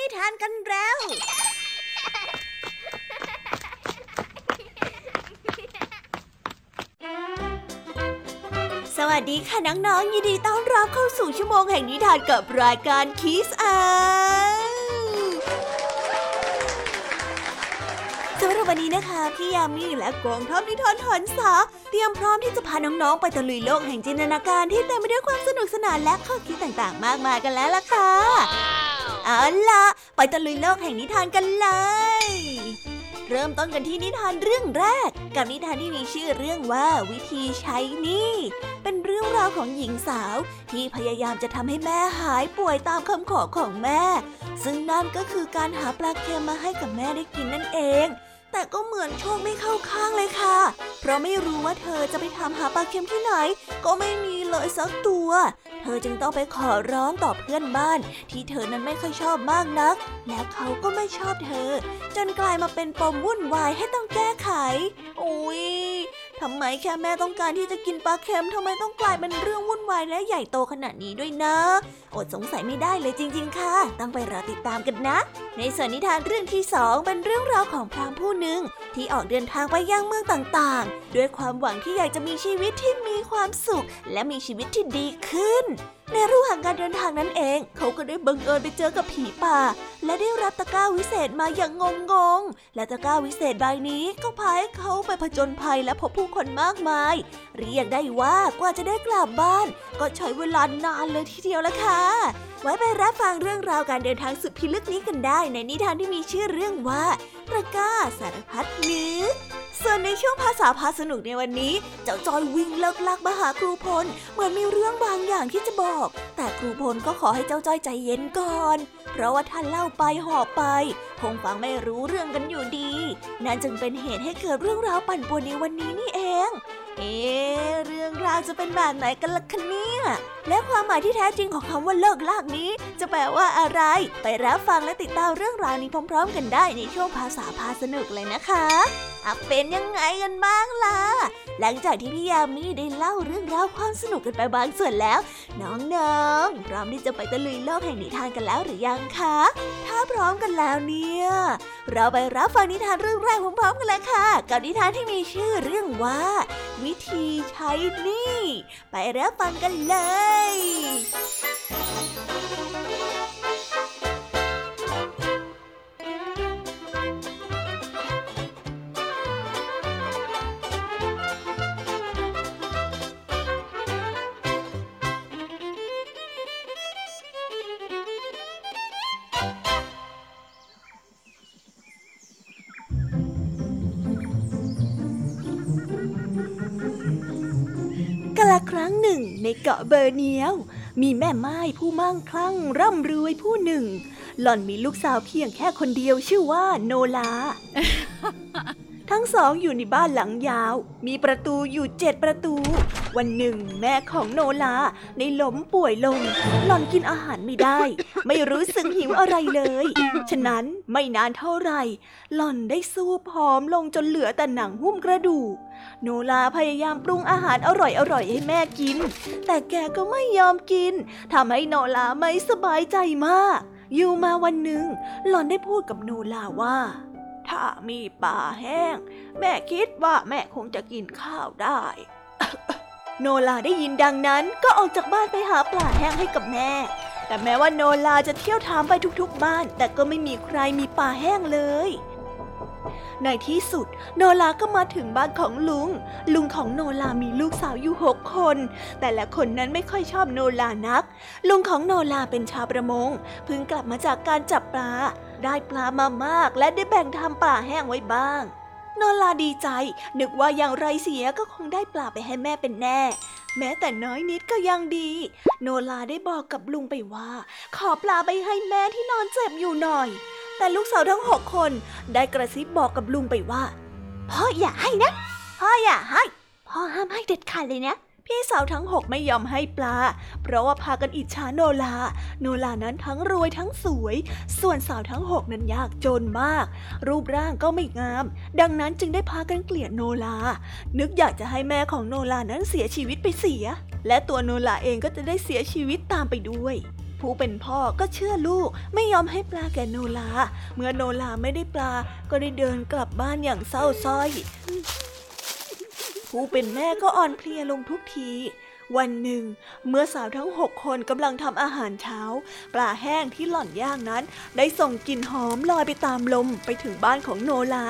นิทานกันแล้ว สวัสดีค่ะน้องๆ ยินดีต้อนรับเข้าสู่ชั่วโมงแห่งนิทานกับรายการคิสอาสำหรับวันนี้นะคะ พี่ยามีและกองทัพนิทานหันษาเตรียมพร้อมที่จะพาน้องๆ ไปตะลุยโลกแห่งจินตนาการที่เต็มไปด้วยความสนุกสนานและข้อคิดต่างๆ มากมายกันแล้วล่ะค่ะ เอาล่ะ ไปตะลุยโลกแห่งนิทานกันเลย เริ่มต้นกันที่นิทานเรื่องแรก กับนิทานที่มีชื่อเรื่องว่าวิธีใช้หนี้เป็นเรื่องราวของหญิงสาว ที่พยายามจะทำให้แม่หายป่วยตามคำขอของแม่ ซึ่งนั่นก็คือการหาปลาเค็มมาให้กับแม่ได้กินนั่นเองแต่ก็เหมือนโชคไม่เข้าข้างเลยค่ะ เพราะไม่รู้ว่าเธอจะไปทำหาปลาเค็มที่ไหน ก็ไม่มีเลยสักตัว เธอจึงต้องไปขอร้องต่อเพื่อนบ้าน ที่เธอนั้นไม่ค่อยชอบมากนัก แล้วเขาก็ไม่ชอบเธอ จนกลายมาเป็นปมวุ่นวายให้ต้องแก้ไข อุ้ย ทำไมแค่แม่ต้องการที่จะกินปลาเค็มทำไมต้องกลายเป็นเรื่องวุ่นวายและใหญ่โตขนาดนี้ด้วยนะ อดสงสัยไม่ได้เลยจริง ๆ ค่ะ ต้องไปรอติดตามกันนะ ในส่วนนิทานเรื่องที่สองเป็นเรื่องราวของพรามผู้หนึ่งที่ออกเดินทางไปยังเมืองต่างๆ ด้วยความหวังที่อยากจะมีชีวิตที่มีความสุข และมีชีวิตที่ดีขึ้น ในระหว่างการเดินทางนั้นเอง เขาก็ได้บังเอิญไปเจอกับผีป่า และได้รับตะกร้าวิเศษมาอย่างงงๆและตะกร้าวิเศษใบนี้ก็พาให้เขาไปผจญภัยและพบผู้คนมากมาย เรียกได้ว่ากว่าจะได้กลับบ้าน ก็ใช้เวลานานเลยทีเดียวละค่ะ ไว้ไปรับฟังเรื่องราวการเดินทางสุดพิลึกนี้กันได้ ในนิทานที่มีชื่อเรื่องว่าตะกร้าสารพัดนึก ส่วนในช่วงภาษาพาสนุกในวันนี้ เจ้าจอยวิ่งเลิกลักมาหาครูพล เหมือนมีเรื่องบางอย่างที่จะบอก แต่ครูพลก็ขอให้เจ้าจอยใจเย็นก่อน ราะว่าท่านเล่าไปหอบไป คงฟังไม่รู้เรื่องกันอยู่ดี นั่นจึงเป็นเหตุให้เกิดเรื่องราวปั่นป่วนในวันนี้นี่เอง เอ๊เรื่องราวจะเป็นแบบไหนกันล่ะคะเนี่ย และความหมายที่แท้จริงของคำว่าเลิกลากนี้ จะแปลว่าอะไร ไปรับฟังและติดตามเรื่องราวนี้พร้อม ๆ กันได้ในช่วงภาษาพาสนุกเลยนะคะอะเป็นยังไงกันบ้างล่ะ หลังจากที่พี่ยามีได้เล่าเรื่องราวความสนุกกันไปบางส่วนแล้ว น้องๆพร้อมที่จะไปตะลุยโลกแห่งนิทานกันแล้วหรือยังคะ ถ้าพร้อมกันแล้วเนี่ย เราไปรับฟังนิทานเรื่องแรกพร้อมๆกันเลยค่ะ กับนิทานที่มีชื่อเรื่องว่า วิธีใช้หนี้ไปรับฟังกันเลย เกาะเบอร์เนียว มีแม่ไม้ผู้มั่งคลั่งร่ำรวยผู้หนึ่ง หล่อนมีลูกสาวเพียงแค่คนเดียวชื่อว่าโนลา ทั้งสองอยู่ในบ้านหลังยาว มีประตูอยู่เจ็ดประตู วันหนึ่งแม่ของโนลาในล้มป่วยลง หล่อนกินอาหารไม่ได้ ไม่รู้สึกหิวอะไรเลย ฉะนั้นไม่นานเท่าไหร่ หล่อนได้สู้ผอมลงจนเหลือแต่หนังหุ้มกระดูก โนลาพยายามปรุงอาหารอร่อยๆให้แม่กิน แต่แกก็ไม่ยอมกินทำให้โนลาไม่สบายใจมาก อยู่มาวันหนึ่ง หล่อนได้พูดกับโนลาว่า ถ้ามีปลาแห้ง แม่คิดว่าแม่คงจะกินข้าวได้ โนลาได้ยินดังนั้นก็ออกจากบ้านไปหาปลาแห้งให้กับแม่ แต่แม้ว่าโนลาจะเที่ยวถามไปทุกๆบ้าน แต่ก็ไม่มีใครมีปลาแห้งเลยในที่สุดโนลาก็มาถึงบ้านของลุง ลุงของโนลามีลูกสาวอยู่หกคน แต่ละคนนั้นไม่ค่อยชอบโนลานัก ลุงของโนลาเป็นชาวประมงเพิ่งกลับมาจากการจับปลา ได้ปลามามากและได้แบ่งทำปลาแห้งไว้บ้างโนลาดีใจ นึกว่าอย่างไรเสียก็คงได้ปลาไปให้แม่เป็นแน่ แม้แต่น้อยนิดก็ยังดี โนลาได้บอกกับลุงไปว่า ขอปลาไปให้แม่ที่นอนเจ็บอยู่หน่อย แต่ลูกสาวทั้งหกคนได้กระซิบบอกกับลุงไปว่าพ่ออย่าให้นะพ่ออย่าให้พ่อห้ามให้เด็ดขาดเลยนะ พี่สาวทั้งหกไม่ยอมให้ปลา เพราะว่าพากันอิจฉาโนลา โนลานั้นทั้งรวยทั้งสวย ส่วนสาวทั้งหกนั้นยากจนมาก รูปร่างก็ไม่งาม ดังนั้นจึงได้พากันเกลียดโนลา นึกอยากจะให้แม่ของโนลานั้นเสียชีวิตไปเสีย และตัวโนลาเองก็จะได้เสียชีวิตตามไปด้วยผู้เป็นพ่อก็เชื่อลูกไม่ยอมให้ปลาแก่โนลา เมื่อโนลาไม่ได้ปลาก็ได้เดินกลับบ้านอย่างเศร้าส้อย ผู้เป็นแม่ก็อ่อนเพลียลงทุกที วันหนึ่ง เมื่อสาวทั้งหกคนกำลังทำอาหารเช้า ปลาแห้งที่หล่อนย่างนั้น ได้ส่งกลิ่นหอมลอยไปตามลมไปถึงบ้านของโนลา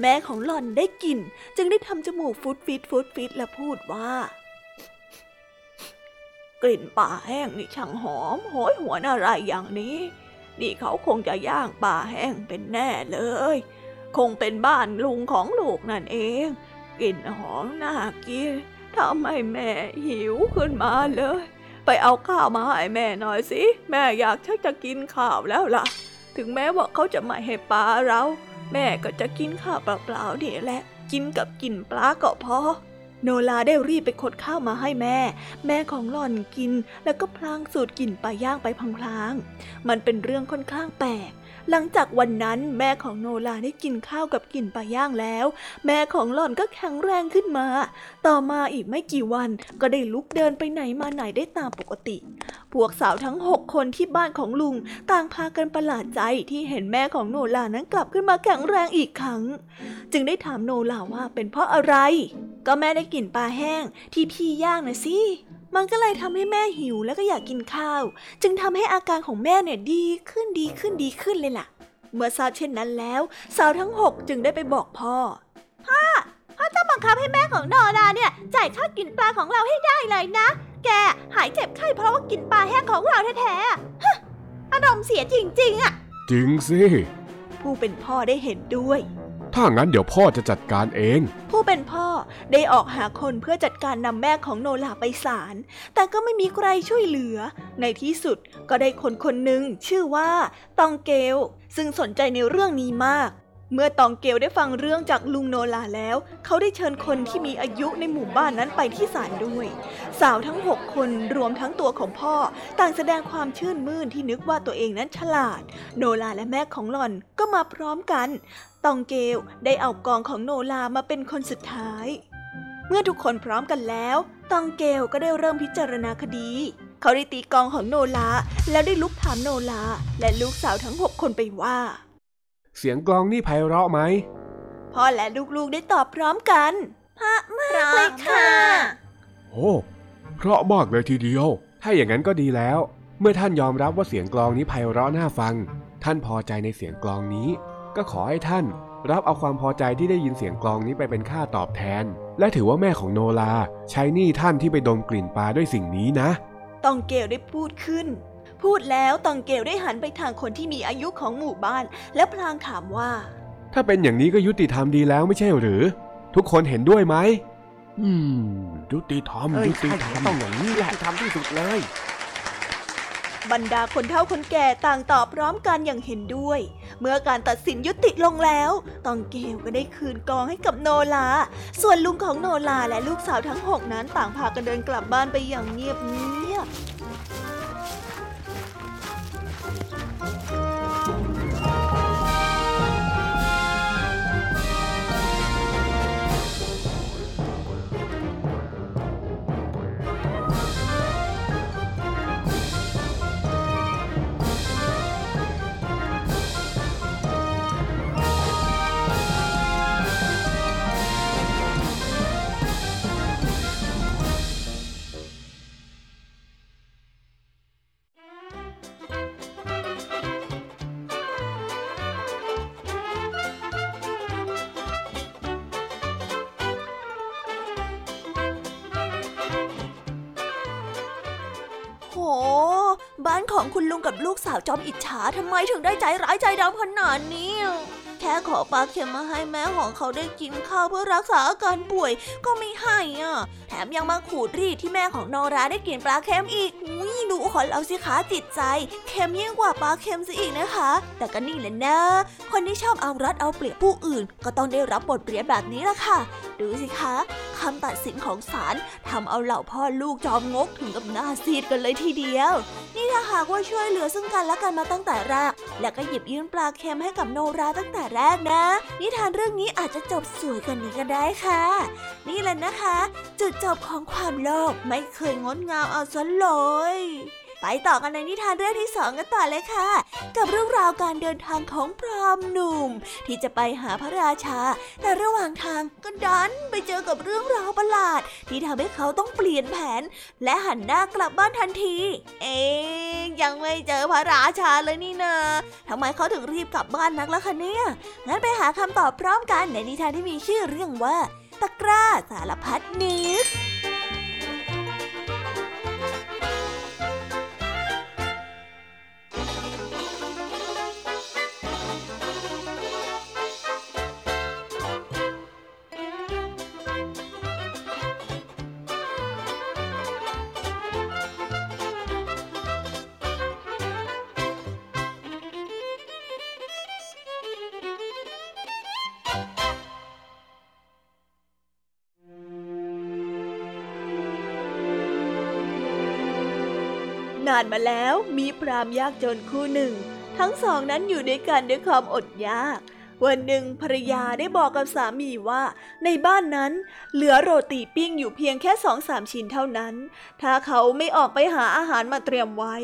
แม่ของหล่อนได้กลิ่น จึงได้ทำจมูกฟุดฟิตฟุดฟิตและพูดว่า กลิ่นปลาแห้งนี่ช่างหอมโหยหวนอะไรอย่างนี้ นี่เขาคงจะย่างปลาแห้งเป็นแน่เลย คงเป็นบ้านลุงของลูกนั่นเอง กลิ่นหอมน่ากินทำให้แม่หิวขึ้นมาเลย ไปเอาข้าวมาให้แม่หน่อยสิ แม่อยากชักจะกินข้าวแล้วล่ะ ถึงแม้ว่าเขาจะไม่ให้ปลาเรา แม่ก็จะกินข้าวเปล่าๆเดี๋ยแหละ กินกับกินปลาก็พอโนลาได้รีบไปขดข้าวมาให้แม่ แม่ของหล่อนกิน แล้วก็พลางสูตรกลิ่นปลาย่างไปพลางๆมันเป็นเรื่องค่อนข้างแปลก หลังจากวันนั้นแม่ของโนลาได้กินข้าวกับกลิ่นปลาย่างแล้ว แม่ของหล่อนก็แข็งแรงขึ้นมา ต่อมาอีกไม่กี่วันก็ได้ลุกเดินไปไหนมาไหนได้ตามปกติ พวกสาวทั้งหกคนที่บ้านของลุงต่างพากันประหลาดใจที่เห็นแม่ของโนลานั้นกลับขึ้นมาแข็งแรงอีกครั้ง จึงได้ถามโนลาว่าเป็นเพราะอะไร ก็แม่ได้กลิ่นปลาแห้งที่พี่ย่างนะสิ มันก็เลยทำให้แม่หิวแล้วก็อยากกินข้าว จึงทำให้อาการของแม่เนี่ยดีขึ้นดีขึ้นดีขึ้นเลยล่ะ เมื่อทราบเช่นนั้นแล้ว สาวทั้งหกจึงได้ไปบอกพ่อ พ่อพ่อต้องบังคับให้แม่ของโนราเนี่ยจ่ายค่ากินปลาของเราให้ได้เลยนะ แกหายเจ็บไข้เพราะว่ากินปลาแห้งของเราแท้ๆฮะอารมณ์เสียจริงๆอะจริงสิผู้เป็นพ่อได้เห็นด้วย ถ้างั้นเดี๋ยวพ่อจะจัดการเอง ผู้เป็นพ่อได้ออกหาคนเพื่อจัดการนำแม่ของโนลาไปศาล แต่ก็ไม่มีใครช่วยเหลือ ในที่สุดก็ได้คนคนหนึ่งชื่อว่าตองเกลซึ่งสนใจในเรื่องนี้มาก เมื่อตองเกลได้ฟังเรื่องจากลุงโนลาแล้ว เขาได้เชิญคนที่มีอายุในหมู่บ้านนั้นไปที่ศาลด้วย สาวทั้งหกคนรวมทั้งตัวของพ่อ ต่างแสดงความชื่นมื่นที่นึกว่าตัวเองนั้นฉลาด โนลาและแม่ของหล่อนก็มาพร้อมกัน ตองเกลได้เอากองของโนลามาเป็นคนสุดท้าย เมื่อทุกคนพร้อมกันแล้ว ตองเกลก็ได้เริ่มพิจารณาคดีเขาได้ตีกองของโนลาแล้วได้ลุกถามโนลาและลูกสาวทั้งหกคนไปว่า เสียงกลองนี่ไพเราะไหม พ่อและลูกๆได้ตอบพร้อมกันพระมากเลยค่ะ โอ้เพราะมากเลยทีเดียว ถ้าอย่างนั้นก็ดีแล้ว เมื่อท่านยอมรับว่าเสียงกลองนี้ไพเราะน่าฟัง ท่านพอใจในเสียงกลองนี้ ก็ขอให้ท่าน รับเอาความพอใจที่ได้ยินเสียงกลองนี้ไปเป็นค่าตอบแทน และถือว่าแม่ของโนลา ใช้หนี้ท่านที่ไปดมกลิ่นปลาด้วยสิ่งนี้นะตองเกลได้พูดขึ้น พูดแล้วตองเกลได้หันไปทางคนที่มีอายุของหมู่บ้าน และพลางถามว่า ถ้าเป็นอย่างนี้ก็ยุติธรรมดีแล้วไม่ใช่หรือ ทุกคนเห็นด้วยไหมอืม ยุติธรรมเอ้ยยุติธรรมใช่ต้องอย่างนี้แหละทำที่สุดเลย บรรดาคนเฒ่าคนแก่ต่างตอบพร้อมกันอย่างเห็นด้วย เมื่อการตัดสินยุติลงแล้ว ตองเกลก็ได้คืนกองให้กับโนลา ส่วนลุงของโนลาและลูกสาวทั้งหกนั้นต่างพากันเดินกลับบ้านไปอย่างเงียบเงียบ ลูกสาวจอมอิจฉาทำไมถึงได้ใจร้ายใจดำขนาดนี้แค่ขอปลาเค็มมาให้แม่ของเขาได้กินข้าวเพื่อรักษาอาการป่วยก็ไม่ให้อะ แถมยังมาขูดรีดที่แม่ของโนราได้กินปลาเค็มอีกอุ้ยดูขอเราสิคะจิตใจเค็มยิ่งกว่าปลาเค็มซะอีกนะคะ แต่ก็นี่แหละนะ คนที่ชอบเอารัดเอาเปรียบผู้อื่น ก็ต้องได้รับบทเรียนแบบนี้ละค่ะ ดูสิคะคำตัดสินของศาลทำเอาเหล่าพ่อลูกจอมงกถึงกับหน้าซีดกันเลยทีเดียว นี่ถ้าหากว่าช่วยเหลือซึ่งกันและกันมาตั้งแต่แรก แล้วก็หยิบยื่นปลาเค็มให้กับโนราตั้งแต่แรกนะ นิทานเรื่องนี้อาจจะจบสวยกันนี้ก็ได้ค่ะ นี่แหละนะคะ จุดจบของความโลภไม่เคยงดงามเอาซะเลย ไปต่อกันในนิทานเรื่องที่สองกันต่อเลยค่ะ กับเรื่องราวการเดินทางของพรามหนุ่ม ที่จะไปหาพระราชา แต่ระหว่างทางก็ดันไปเจอกับเรื่องราวประหลาด ที่ทำให้เขาต้องเปลี่ยนแผน และหันหน้ากลับบ้านทันที เอ๊ยยังไม่เจอพระราชาเลยนี่นาทำไมเขาถึงรีบกลับบ้านนักล่ะคะเนี่ยงั้นไปหาคำตอบพร้อมกันในนิทานที่มีชื่อเรื่องว่า ตะกร้าสารพัดนึกานมาแล้วมีพรามยากจนคู่หนึ่ง ทั้งสองนั้นอยู่ด้วยกันด้วยความอดยาก วันหนึ่งภรรยาได้บอกกับสามีว่า ในบ้านนั้น เหลือโรตีปิ้งอยู่เพียงแค่สองสามชิ้นเท่านั้น ถ้าเขาไม่ออกไปหาอาหารมาเตรียมไว้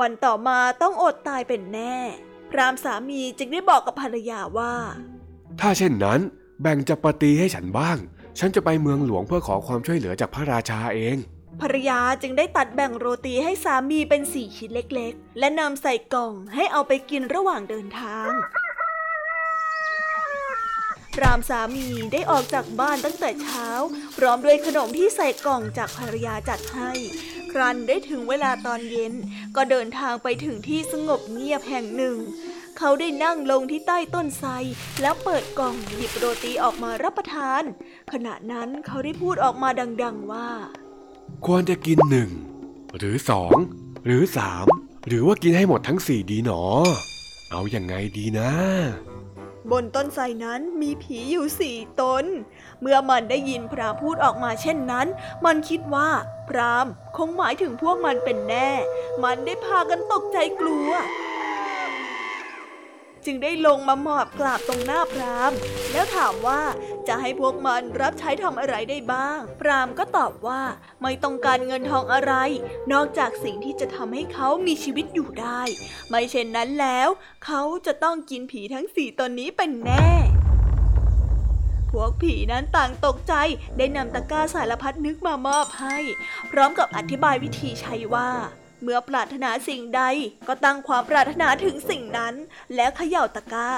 วันต่อมาต้องอดตายเป็นแน่ พรามสามีจึงได้บอกกับภรรยาว่า ถ้าเช่นนั้น แบ่งจัปาตีให้ฉันบ้าง ฉันจะไปเมืองหลวงเพื่อขอความช่วยเหลือจากพระราชาเอง ภรรยาจึงได้ตัดแบ่งโรตีให้สามีเป็นสี่ชิ้นเล็กๆ และนำใส่กล่องให้เอาไปกินระหว่างเดินทางรามสามีได้ออกจากบ้านตั้งแต่เช้า พร้อมด้วยขนมที่ใส่กล่องจากภรรยาจัดให้ ครั้นได้ถึงเวลาตอนเย็น ก็เดินทางไปถึงที่สงบเงียบแห่งหนึ่ง เขาได้นั่งลงที่ใต้ต้นไทรแล้วเปิดกล่องหยิบโรตีออกมารับประทาน ขณะนั้นเขาได้พูดออกมาดัง ๆว่า ควรจะกินหนึ่งหรือสองหรือสามหรือว่ากินให้หมดทั้งสี่ดีหนอ เอาอยัางไงดีนะ บนต้นไทรนั้นมีผีอยู่สี่ตน เมื่อมันได้ยินพรามพูดออกมาเช่นนั้น มันคิดว่าพรามคงหมายถึงพวกมันเป็นแน่ มันได้พากันตกใจกลัว จึงได้ลงมาหมอบกราบตรงหน้าพรามแล้วถามว่า จะให้พวกมันรับใช้ทำอะไรได้บ้าง พรามก็ตอบว่าไม่ต้องการเงินทองอะไร นอกจากสิ่งที่จะทำให้เขามีชีวิตอยู่ได้ ไม่เช่นนั้นแล้ว เขาจะต้องกินผีทั้งสี่ตนนี้เป็นแน่พวกผีนั้นต่างตกใจได้นำตะกร้าสารพัดนึกมามอบให้ พร้อมกับอธิบายวิธีใช้ว่า เมื่อปรารถนาสิ่งใด ก็ตั้งความปรารถนาถึงสิ่งนั้น แล้วเขย่าตะกร้า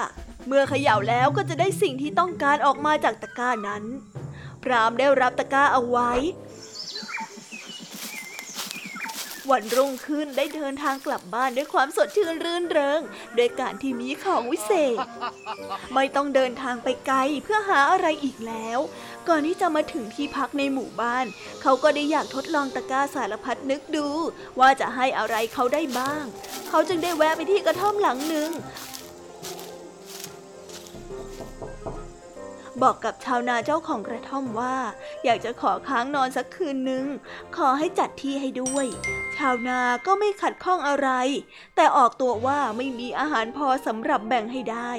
เมื่อเขย่าแล้วก็จะได้สิ่งที่ต้องการออกมาจากตะกร้านั้น พรามได้รับตะกร้าเอาไว้ วันรุ่งขึ้นได้เดินทางกลับบ้านด้วยความสดชื่นรื่นเริงโดยการที่มีของวิเศษ ไม่ต้องเดินทางไปไกลเพื่อหาอะไรอีกแล้ว ก่อนที่จะมาถึงที่พักในหมู่บ้าน เขาก็ได้อยากทดลองตะกร้าสารพัดนึกดู ว่าจะให้อะไรเขาได้บ้าง เขาจึงได้แวะไปที่กระท่อมหลังหนึ่ง บอกกับชาวนาเจ้าของกระท่อมว่า อยากจะขอค้างนอนสักคืนหนึ่งขอให้จัดที่ให้ด้วย ชาวนาก็ไม่ขัดข้องอะไร แต่ออกตัวว่าไม่มีอาหารพอสำหรับแบ่งให้ได้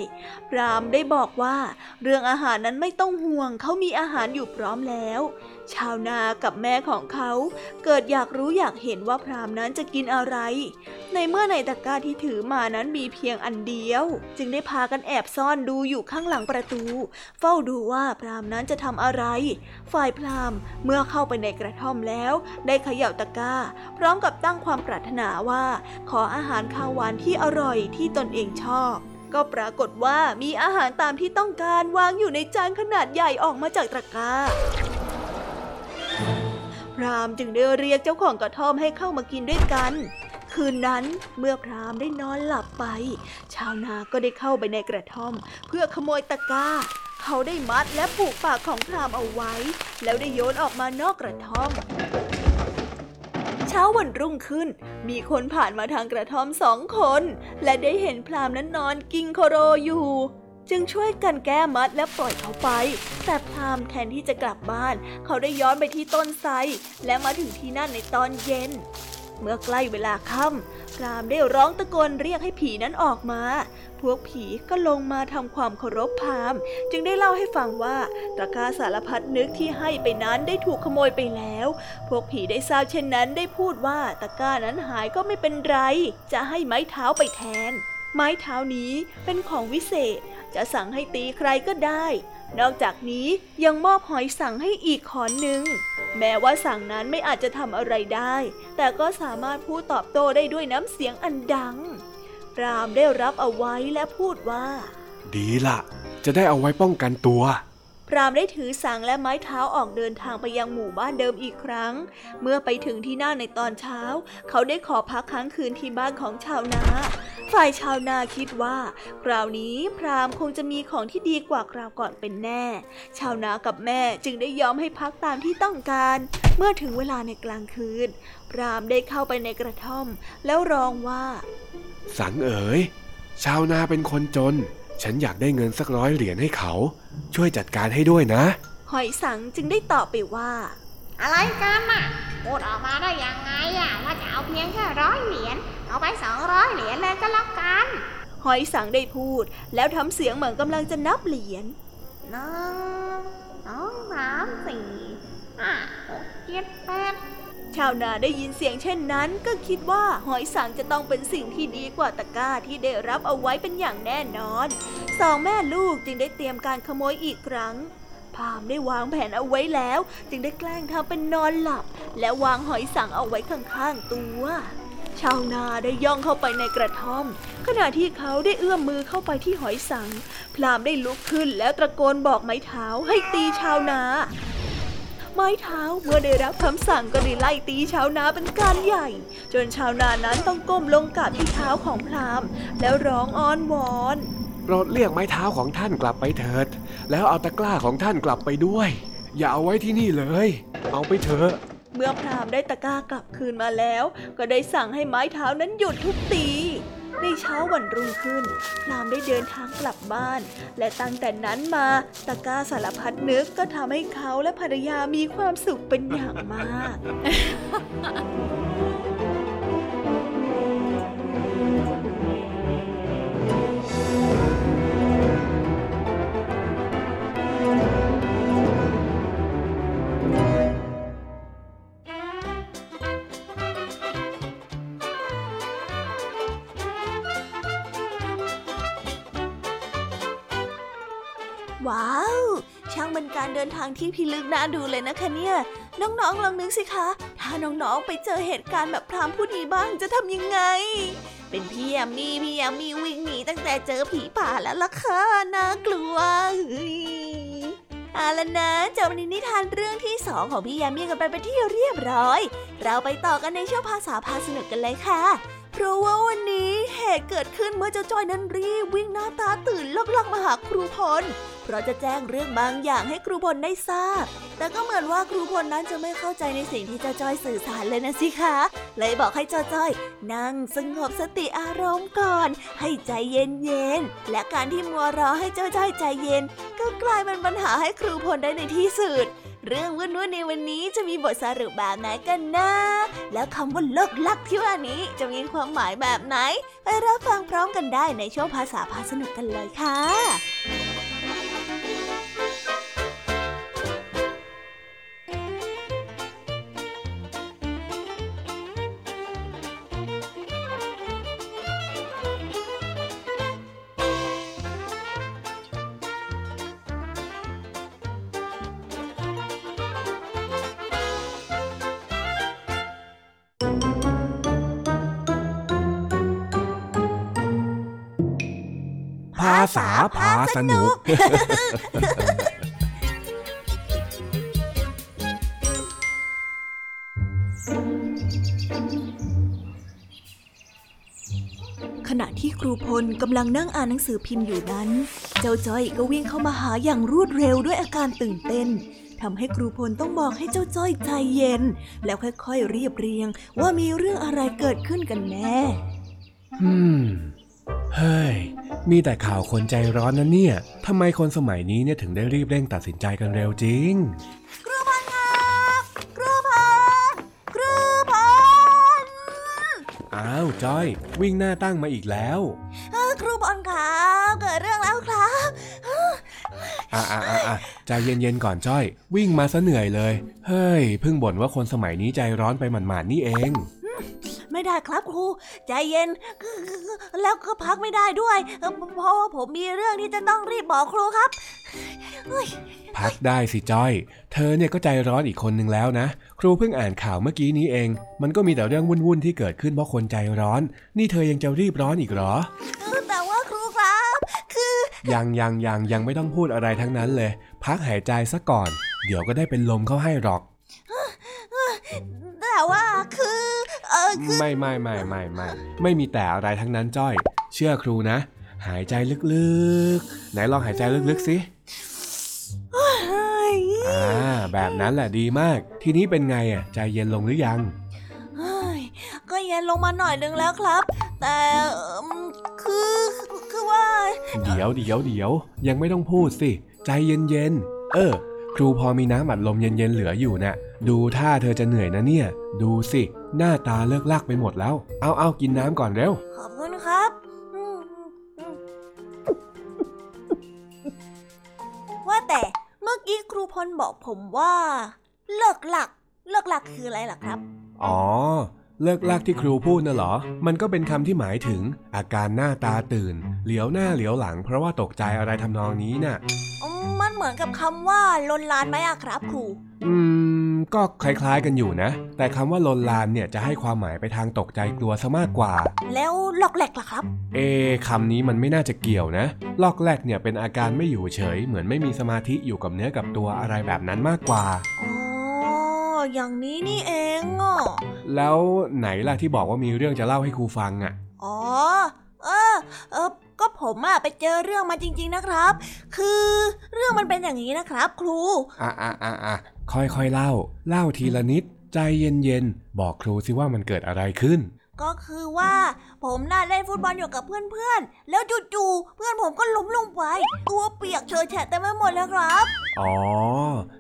พรามได้บอกว่า เรื่องอาหารนั้นไม่ต้องห่วงเขามีอาหารอยู่พร้อมแล้ว ชาวนากับแม่ของเขาเกิดอยากรู้อยากเห็นว่าพรามนั้นจะกินอะไร ในเมื่อในตะกร้าที่ถือมานั้นมีเพียงอันเดียว จึงได้พากันแอบซ่อนดูอยู่ข้างหลังประตู เฝ้าดูว่าพรามนั้นจะทำอะไร ฝ่ายพรามเมื่อเข้าไปในกระท่อมแล้ว ได้เขย่าตะกร้า พร้อมกับตั้งความปรารถนาว่า ขออาหารข้าวหวานที่อร่อยที่ตนเองชอบก็ปรากฏว่ามีอาหารตามที่ต้องการวางอยู่ในจานขนาดใหญ่ออกมาจากตะกร้า พรามจึงได้เรียกเจ้าของกระท่อมให้เข้ามากินด้วยกัน คืนนั้นเมื่อพรามได้นอนหลับไป ชาวนาก็ได้เข้าไปในกระท่อม เพื่อขโมยตะกร้า เขาได้มัดและผูกปากของพรามเอาไว้ แล้วได้โยนออกมานอกกระท่อมเช้าวันรุ่งขึ้น มีคนผ่านมาทางกระท่อมสองคน และได้เห็นพรามนั้นนอนกิงโคโรอยู่ จึงช่วยกันแก้มัดและปล่อยเขาไป แต่พรามแทนที่จะกลับบ้าน เขาได้ย้อนไปที่ต้นไทรและมาถึงที่นั่นในตอนเย็น เมื่อใกล้เวลาค่ำพรามได้ร้องตะโกนเรียกให้ผีนั้นออกมา พวกผีก็ลงมาทำความเคารพพรามจึงได้เล่าให้ฟังว่าตะกร้าสารพัดนึกที่ให้ไปนั้นได้ถูกขโมยไปแล้ว พวกผีได้ทราบเช่นนั้นได้พูดว่าตะกร้านั้นหายก็ไม่เป็นไร จะให้ไม้เท้าไปแทนไม้เท้านี้เป็นของวิเศษ จะสั่งให้ตีใครก็ได้ นอกจากนี้ยังมอบหอยสั่งให้อีกขอนหนึ่ง แม้ว่าสั่งนั้นไม่อาจจะทำอะไรได้ แต่ก็สามารถพูดตอบโต้ได้ด้วยน้ำเสียงอันดัง รามได้รับเอาไว้และพูดว่า ดีละจะได้เอาไว้ป้องกันตัว พรามได้ถือสังและไม้เท้าออกเดินทางไปยังหมู่บ้านเดิมอีกครั้ง เมื่อไปถึงที่นั่นในตอนเช้า เขาได้ขอพักค้างคืนที่บ้านของชาวนา ฝ่ายชาวนาคิดว่า คราวนี้พรามคงจะมีของที่ดีกว่าคราวก่อนเป็นแน่ ชาวนากับแม่จึงได้ยอมให้พักตามที่ต้องการ เมื่อถึงเวลาในกลางคืน พรามได้เข้าไปในกระท่อม แล้วร้องว่า สังเอ๋ยชาวนาเป็นคนจน ฉันอยากได้เงินสักร้อยเหรียญให้เขา ช่วยจัดการให้ด้วยนะ หอยสังจึงได้ตอบไปว่า อะไรกันน่ะพูดออกมาได้ยังไงอะว่าจะเอาเพียงแค่ร้อยเหรียญเอาไปสองร้อยเหรียญเลยก็แล้วกัน หอยสังได้พูด แล้วทำเสียงเหมือนกำลังจะนับเหรียญหนึ่งสองสามสี่ห้าหกเจ็ดแปด ชาวนาได้ยินเสียงเช่นนั้นก็คิดว่าหอยสังจะต้องเป็นสิ่งที่ดีกว่าตะกร้าที่ได้รับเอาไว้เป็นอย่างแน่นอน สองแม่ลูกจึงได้เตรียมการขโมยอีกครั้งพามได้วางแผนเอาไว้แล้ว จึงได้แกล้งทำเป็นนอนหลับ และวางหอยสังเอาไว้ข้างๆตัว ชาวนาได้ย่องเข้าไปในกระท่อม ขณะที่เขาได้เอื้อมมือเข้าไปที่หอยสัง พรามได้ลุกขึ้นแล้วตะโกนบอกไม้เท้าให้ตีชาวนา ไม้เท้าเมื่อได้รับคำสั่งก็ได้ไล่ตีชาวนาเป็นการใหญ่ จนชาวนานั้นต้องก้มลงกราบที่เท้าของพรามแล้วร้องอ้อนวอนโปรดเรียกไม้เท้าของท่านกลับไปเถิด แล้วเอาตะกร้าของท่านกลับไปด้วย อย่าเอาไว้ที่นี่เลย เอาไปเถอะเมื่อพรามได้ตะกร้ากลับคืนมาแล้ว ก็ได้สั่งให้ไม้เท้านั้นหยุดทุบตี ในเช้าวันรุ่งขึ้น พรามได้เดินทางกลับบ้าน และตั้งแต่นั้นมาตะก้าสารพัดนึกก็ทำให้เขาและภรรยามีความสุขเป็นอย่างมาก เดินทางที่พิลึกน่าดูเลยนะคะเนี่ย น้องๆลองนึกสิคะ ถ้าน้องๆไปเจอเหตุการณ์แบบพรามผู้นี้บ้างจะทำยังไง เป็นพี่แอมมี่พี่แอมมี่วิ่งหนีตั้งแต่เจอผีป่าแล้วล่ะค่ะน่ากลัวเอาละนะจบในนิทานเรื่องที่สองของพี่ยมมี่กันไปเป็นที่เรียบร้อย เราไปต่อกันในช่วงภาษาพาสนุกกันเลยค่ะเพราะว่าวันนี้เหตุเกิดขึ้นเมื่อเจ้าจ้อยนั้นรีบวิ่งหน้าตาตื่นลอกๆมาหาครูพล เพราะจะแจ้งเรื่องบางอย่างให้ครูพลได้ทราบ แต่ก็เหมือนว่าครูพลนั้นจะไม่เข้าใจในสิ่งที่เจ้าจ้อยสื่อสารเลยนะสิคะ เลยบอกให้เจ้าจ้อย นั่งสงบสติอารมณ์ก่อน ให้ใจเย็นๆ และการที่มัวรอให้เจ้าจ้อยใจเย็น ก็กลายเป็นปัญหาให้ครูพลได้ในที่สุดเรื่องวุ่นๆในวันนี้จะมีบทสรุปแบบไหนกันนะ แล้วคำว่าเลิกลักที่ว่านี้จะมีความหมายแบบไหน ไปรับฟังพร้อมกันได้ในช่วงภาษาพาสนุกกันเลยค่ะ ษาพาสนุก ขณะที่ครูพลกำลังนั่งอ่านหนังสือพิมพ์อยู่นั้น เจ้าจ้อยก็วิ่งเข้ามาหาอย่างรวดเร็วด้วยอาการตื่นเต้นทำให้ครูพลต้องบอกให้เจ้าจ้อยใจเย็น แล้วค่อยๆเรียบเรียงว่ามีเรื่องอะไรเกิดขึ้นกันแน่อืม เฮ้ย มีแต่ข่าวคนใจร้อนนะเนี่ย ทำไมคนสมัยนี้เนี่ยถึงได้รีบเร่งตัดสินใจกันเร็วจริง ครูพลครับครูพลครูพลอ้าวจ้อย วิ่งหน้าตั้งมาอีกแล้วเออครูบอลครับเกิดเรื่องแล้วครับอะอะอะอะใจเย็นๆก่อนจ้อย วิ่งมาซะเหนื่อยเลย เฮ้ยเพิ่งบ่นว่าคนสมัยนี้ใจร้อนไปหมาดๆนี่เอง ไม่ได้ครับครู ใจเย็น แล้วก็พักไม่ได้ด้วยเออเพราะว่าผมมีเรื่องที่จะต้องรีบบอกครูครับเฮ้ยพักได้สิจ้อย เธอเนี่ยก็ใจร้อนอีกคนนึงแล้วนะ ครูเพิ่งอ่านข่าวเมื่อกี้นี้เอง มันก็มีแต่เรื่องวุ่นๆที่เกิดขึ้นเพราะคนใจร้อน นี่เธอยังจะรีบร้อนอีกเหรอเออแต่ว่าครูครับ คือ ยังยังยังยังไม่ต้องพูดอะไรทั้งนั้นเลย พักหายใจซะก่อน เดี๋ยวก็ได้เป็นลมเข้าให้หรอก ออคือไม่ไม่ไม่ไม่ไม่ไม่มีแต่อะไรทั้งนั้นจ้อย เชื่อครูนะ หายใจลึกๆ ไหนลองหายใจลึกๆสิเฮ้ยอ่าแบบนั้นแหละดีมาก ทีนี้เป็นไงอะใจเย็นลงหรือยังเฮ้ยก็เย็นลงมาหน่อยนึงแล้วครับ แต่เอิ่มคือคือว่า เดี๋ยวเดี๋ยวเดี๋ยวยังไม่ต้องพูดสิ ใจเย็นๆเออ ครูพอมีน้ำอัดลมเย็นๆเหลืออยู่นะ่ะ ดูท่าเธอจะเหนื่อยนะเนี่ย ดูสิ หน้าตาเลิกลักไปหมดแล้ว เอาเอากินน้ำก่อนเร็ว ขอบคุณครับอืมอืมว่าแต่เมื่อกี้ครูพลบอกผมว่า เลิกหลัก เลิกหลักคืออะไรล่ะครับ อ๋อ เลิกลากที่ครูพูดน่ะเหรอ มันก็เป็นคำที่หมายถึง อาการหน้าตาตื่น เหลียวหน้าเหลียวหลัง เพราะว่าตกใจอะไรทำนองนี้น่ะอื มมันเหมือนกับคำว่าลนลานไหมอะครับครู อืม ก็คล้ายๆกันอยู่นะ แต่คำว่าลนลานเนี่ยจะให้ความหมายไปทางตกใจกลัวซะมากกว่า แล้วหลอกแหลกล่ะครับ เอะคำนี้มันไม่น่าจะเกี่ยวนะลอกแรกเนี่ยเป็นอาการไม่อยู่เฉย เหมือนไม่มีสมาธิอยู่กับเนื้อกับตัวอะไรแบบนั้นมากกว่าอ๋ออย่างนี้นี่เองอะแล้วไหนล่ะที่บอกว่ามีเรื่องจะเล่าให้ครูฟังอะ อ๋อ เออ เออ ก็ผมอะไปเจอเรื่องมาจริง ๆนะครับ คือเรื่องมันเป็นอย่างนี้นะครับ ครู อะอะอะอะค่อยๆเล่า เล่าทีละนิด ใจเย็นๆ บอกครูสิว่ามันเกิดอะไรขึ้น ก็คือว่าผมน่าเล่นฟุตบอลอยู่กับเพื่อนๆ แล้วจู่ๆ เพื่อนผมก็ล้มลงไป ตัวเปียกเชอะแฉะเต็มไปหมดแล้วครับ อ๋อ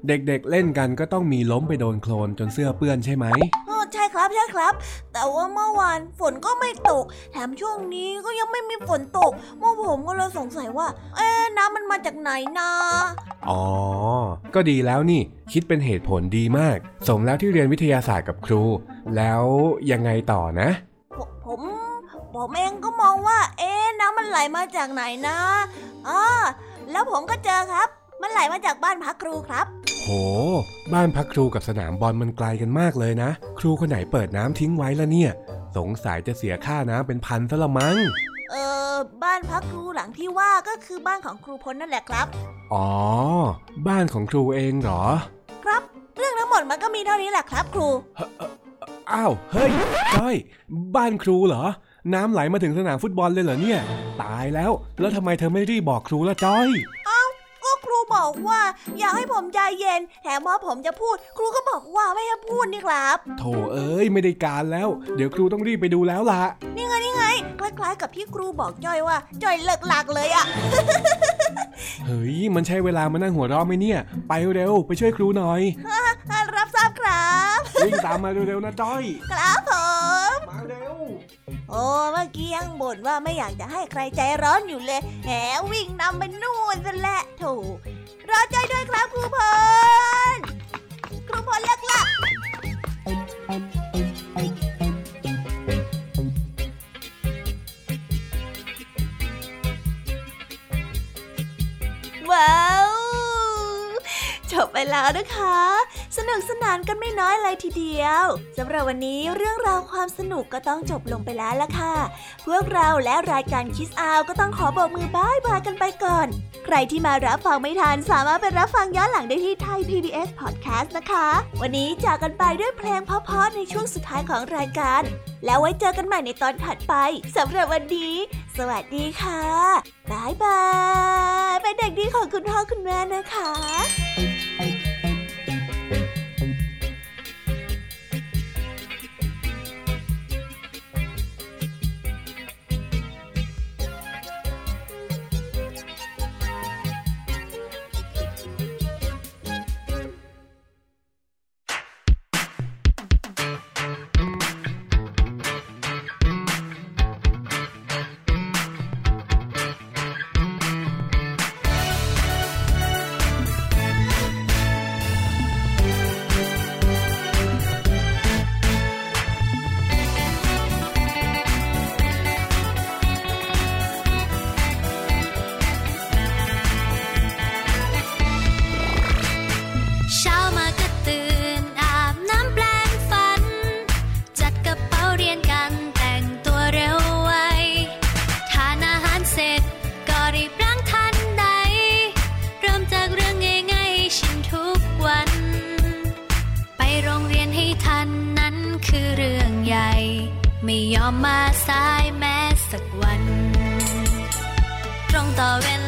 เด็กๆเล่นกันก็ต้องมีล้มไปโดนโคลนจนเสื้อเปื้อนใช่ไหมเออใช่ ครับใช่ครับ แต่ว่าเมื่อวานฝนก็ไม่ตก แถมช่วงนี้ก็ยังไม่มีฝนตกเมื่อผมก็เลยสงสัยว่า เอ๊ะน้ำมันมาจากไหนนะอ๋อ ก็ดีแล้วนี่ คิดเป็นเหตุผลดีมาก สมแล้วที่เรียนวิทยาศาสตร์กับครู แล้วยังไงต่อนะ ผมผมผมเองก็มองว่า เอ๊ะน้ำมันไหลมาจากไหนนะอ๋อแล้วผมก็เจอครับ มันไหลมาจากบ้านพักครูครับ โห บ้านพักครูกับสนามบอลมันไกลกันมากเลยนะ ครูคนไหนเปิดน้ำทิ้งไว้ละเนี่ย สงสัยจะเสียค่าน้ำเป็นพันซะละมั้ง เออบ้านพักครูหลังที่ว่าก็คือบ้านของครูพลนั่นแหละครับ อ๋อ บ้านของครูเองเหรอ ครับ เรื่องทั้งหมดมันก็มีเท่านี้แหละครับ ครู อ้าว เฮ้ยจ้อย บ้านครูเหรอ น้ำไหลมาถึงสนามฟุตบอลเลยเหรอเนี่ย ตายแล้ว แล้วทำไมเธอไม่รีบบอกครูละจ้อยก็ครู บอกว่าอยากให้ผมใจเย็น แถมพอผมจะพูด ครูก็บอกว่าไม่ให้พูดนี่ครับ โถเอ้ยไม่ได้การแล้ว เดี๋ยวครูต้องรีบไปดูแล้วล่ะ นี่ไงนี่ไงคล้ายๆ กับที่ครูบอกจ้อยว่าจ้อยเลิกหลักเลยอะเฮ้ยมันใช่เวลามานั่งหัวเราะไหมเนี่ย ไปเร็วไปช่วยครูหน่อย รับทราบครับวิ่งตามมาเร็วๆนะจ้อย ครับผมมาเร็วโอ้เมื่อกี้ยังบ่นว่าไม่อยากจะให้ใครใจร้อนอยู่เลยแหมวิ่งนำไปนู่นซะและโถรอใจด้วยครับครูพล ครูพลเลิกลักว้าว จบไปแล้วนะคะ สนุกสนานกันไม่น้อยเลยทีเดียวสำหรับวันนี้เรื่องราวความสนุกก็ต้องจบลงไปแล้วละค่ะ พวกเราและรายการ Kids Hour ก็ต้องขอโบกมือ bye bye กันไปก่อน ใครที่มารับฟังไม่ทันสามารถไปรับฟังย้อนหลังได้ที่ Thai PBS Podcast นะคะ วันนี้จากกันไปด้วยเพลงเพราะๆในช่วงสุดท้ายของรายการ แล้วไว้เจอกันใหม่ในตอนถัดไปสำหรับวันนี้ สวัสดีค่ะ bye bye เป็นเด็กดีของคุณพ่อคุณแม่นะคะthe ven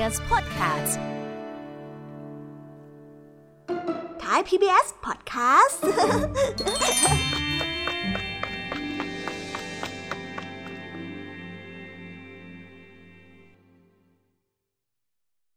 as podcast.